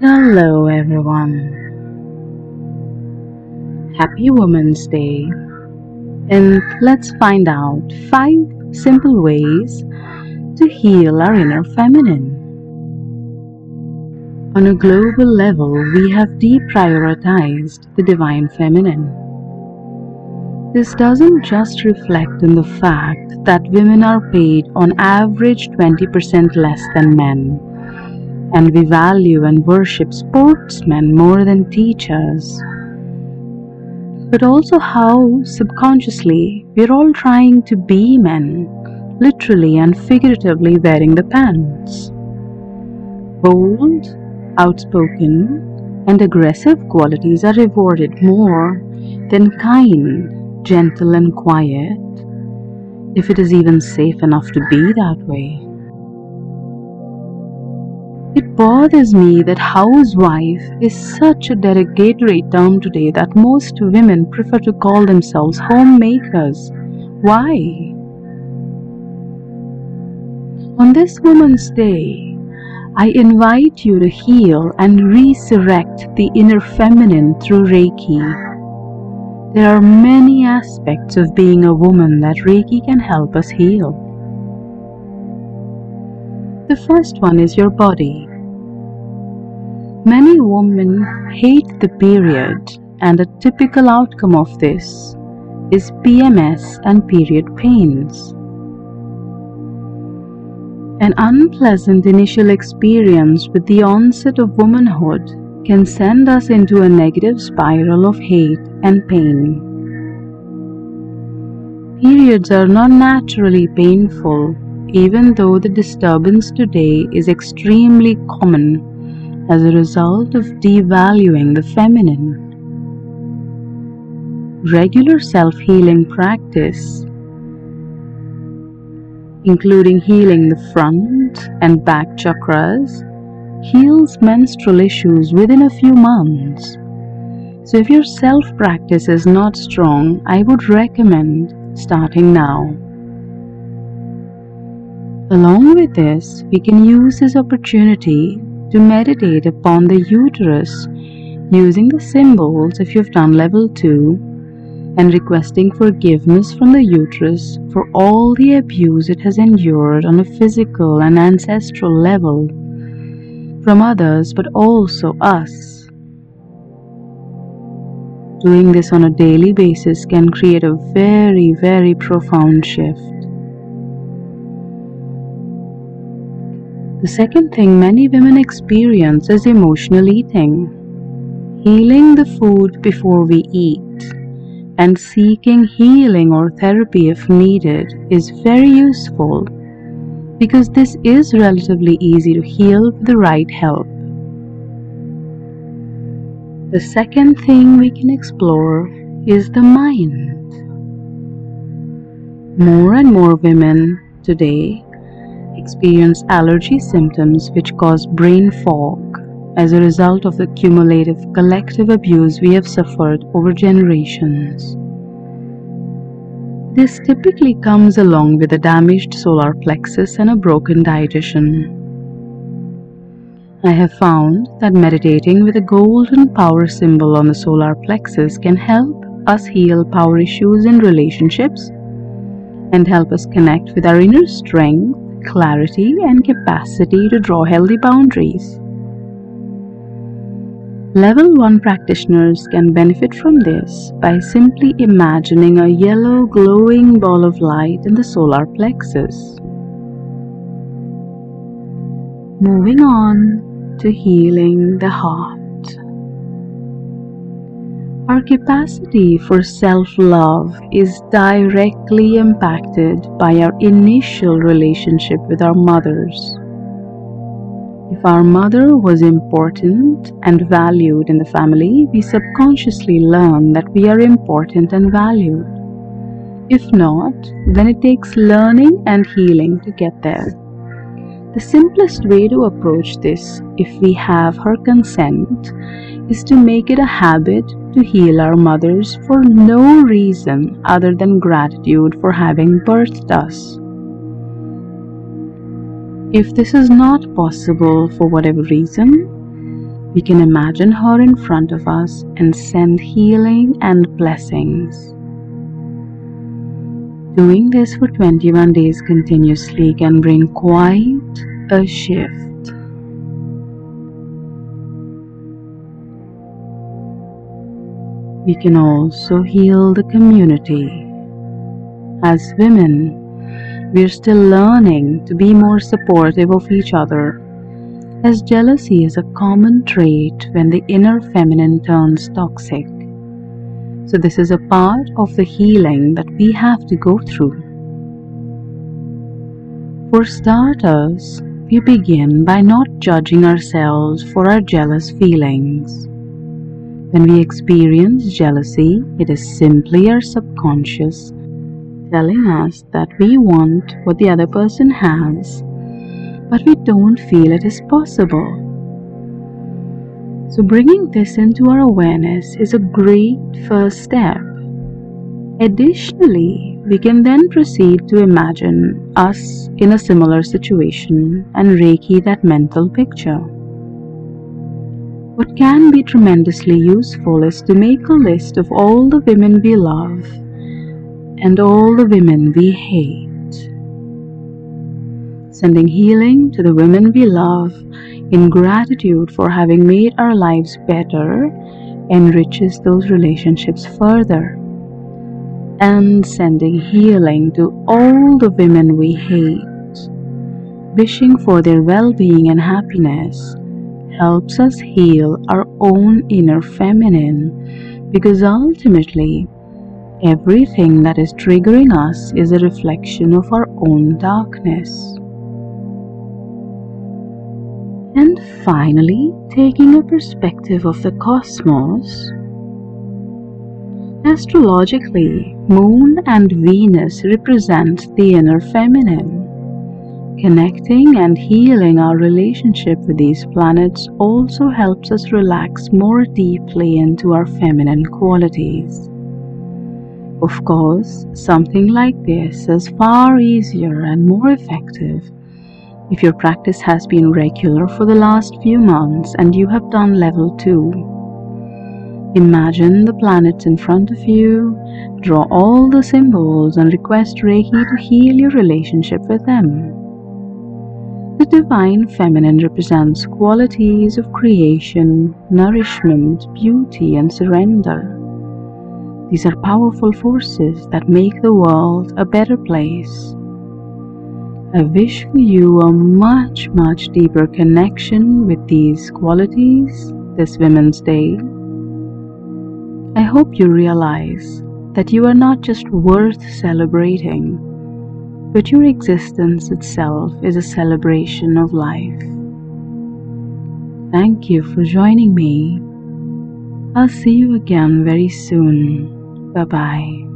Hello, everyone. Happy Women's Day. And let's find out five simple ways to heal our inner feminine. On a global level, we have deprioritized the divine feminine. This doesn't just reflect in the fact that women are paid on average 20% less than men and we value and worship sportsmen more than teachers. But also how subconsciously we're all trying to be men, literally and figuratively wearing the pants. Bold, outspoken, and aggressive qualities are rewarded more than kind, gentle, and quiet, if it is even safe enough to be that way. It bothers me that housewife is such a derogatory term today that most women prefer to call themselves homemakers. Why? On this Woman's Day, I invite you to heal and resurrect the inner feminine through Reiki. There are many aspects of being a woman that Reiki can help us heal. The first one is your body. Many women hate the period, and a typical outcome of this is PMS and period pains. An unpleasant initial experience with the onset of womanhood can send us into a negative spiral of hate and pain. Periods are not naturally painful, even though the disturbance today is extremely common as a result of devaluing the feminine. Regular self healing practice, including healing the front and back chakras, heals menstrual issues within a few months. So, if your self practice is not strong, I would recommend starting now. Along with this, we can use this opportunity to meditate upon the uterus using the symbols if you've done level 2 and requesting forgiveness from the uterus for all the abuse it has endured on a physical and ancestral level from others but also us. Doing this on a daily basis can create a very, very profound shift. The second thing many women experience is emotional eating. Healing the food before we eat and seeking healing or therapy if needed is very useful because this is relatively easy to heal with the right help. The second thing we can explore is the mind. More and more women today experience allergy symptoms which cause brain fog as a result of the cumulative collective abuse we have suffered over generations. This typically comes along with a damaged solar plexus and a broken digestion. I have found that meditating with a golden power symbol on the solar plexus can help us heal power issues in relationships and help us connect with our inner strength clarity, and capacity to draw healthy boundaries. Level 1 practitioners can benefit from this by simply imagining a yellow glowing ball of light in the solar plexus. Moving on to healing the heart. Our capacity for self love is directly impacted by our initial relationship with our mothers. If our mother was important and valued in the family, we subconsciously learn that we are important and valued. If not, then it takes learning and healing to get there. The simplest way to approach this, if we have her consent, is to make it a habit to heal our mothers for no reason other than gratitude for having birthed us. If this is not possible for whatever reason, We can imagine her in front of us and send healing and blessings. Doing this for 21 days continuously can bring quite a shift. We can also heal the community. As women, we're still learning to be more supportive of each other, as jealousy is a common trait when the inner feminine turns toxic. So, this is a part of the healing that we have to go through. For starters, we begin by not judging ourselves for our jealous feelings. When we experience jealousy, it is simply our subconscious telling us that we want what the other person has, but we don't feel it is possible. So, bringing this into our awareness is a great first step. Additionally, we can then proceed to imagine us in a similar situation and Reiki that mental picture. What can be tremendously useful is to make a list of all the women we love and all the women we hate. Sending healing to the women we love in gratitude for having made our lives better enriches those relationships further. And sending healing to all the women we hate, wishing for their well being and happiness, helps us heal our own inner feminine because ultimately, everything that is triggering us is a reflection of our own darkness. And finally, taking a perspective of the cosmos, astrologically, Moon and Venus represent the inner feminine. Connecting and healing our relationship with these planets also helps us relax more deeply into our feminine qualities. Of course, something like this is far easier and more effective if your practice has been regular for the last few months and you have done level 2, imagine the planets in front of you, draw all the symbols and request Reiki to heal your relationship with them. The Divine Feminine represents qualities of creation, nourishment, beauty, and surrender. These are powerful forces that make the world a better place I wish for you a much, much deeper connection with these qualities this Women's Day. I hope you realize that you are not just worth celebrating, but your existence itself is a celebration of life. Thank you for joining me. I'll see you again very soon. Bye bye.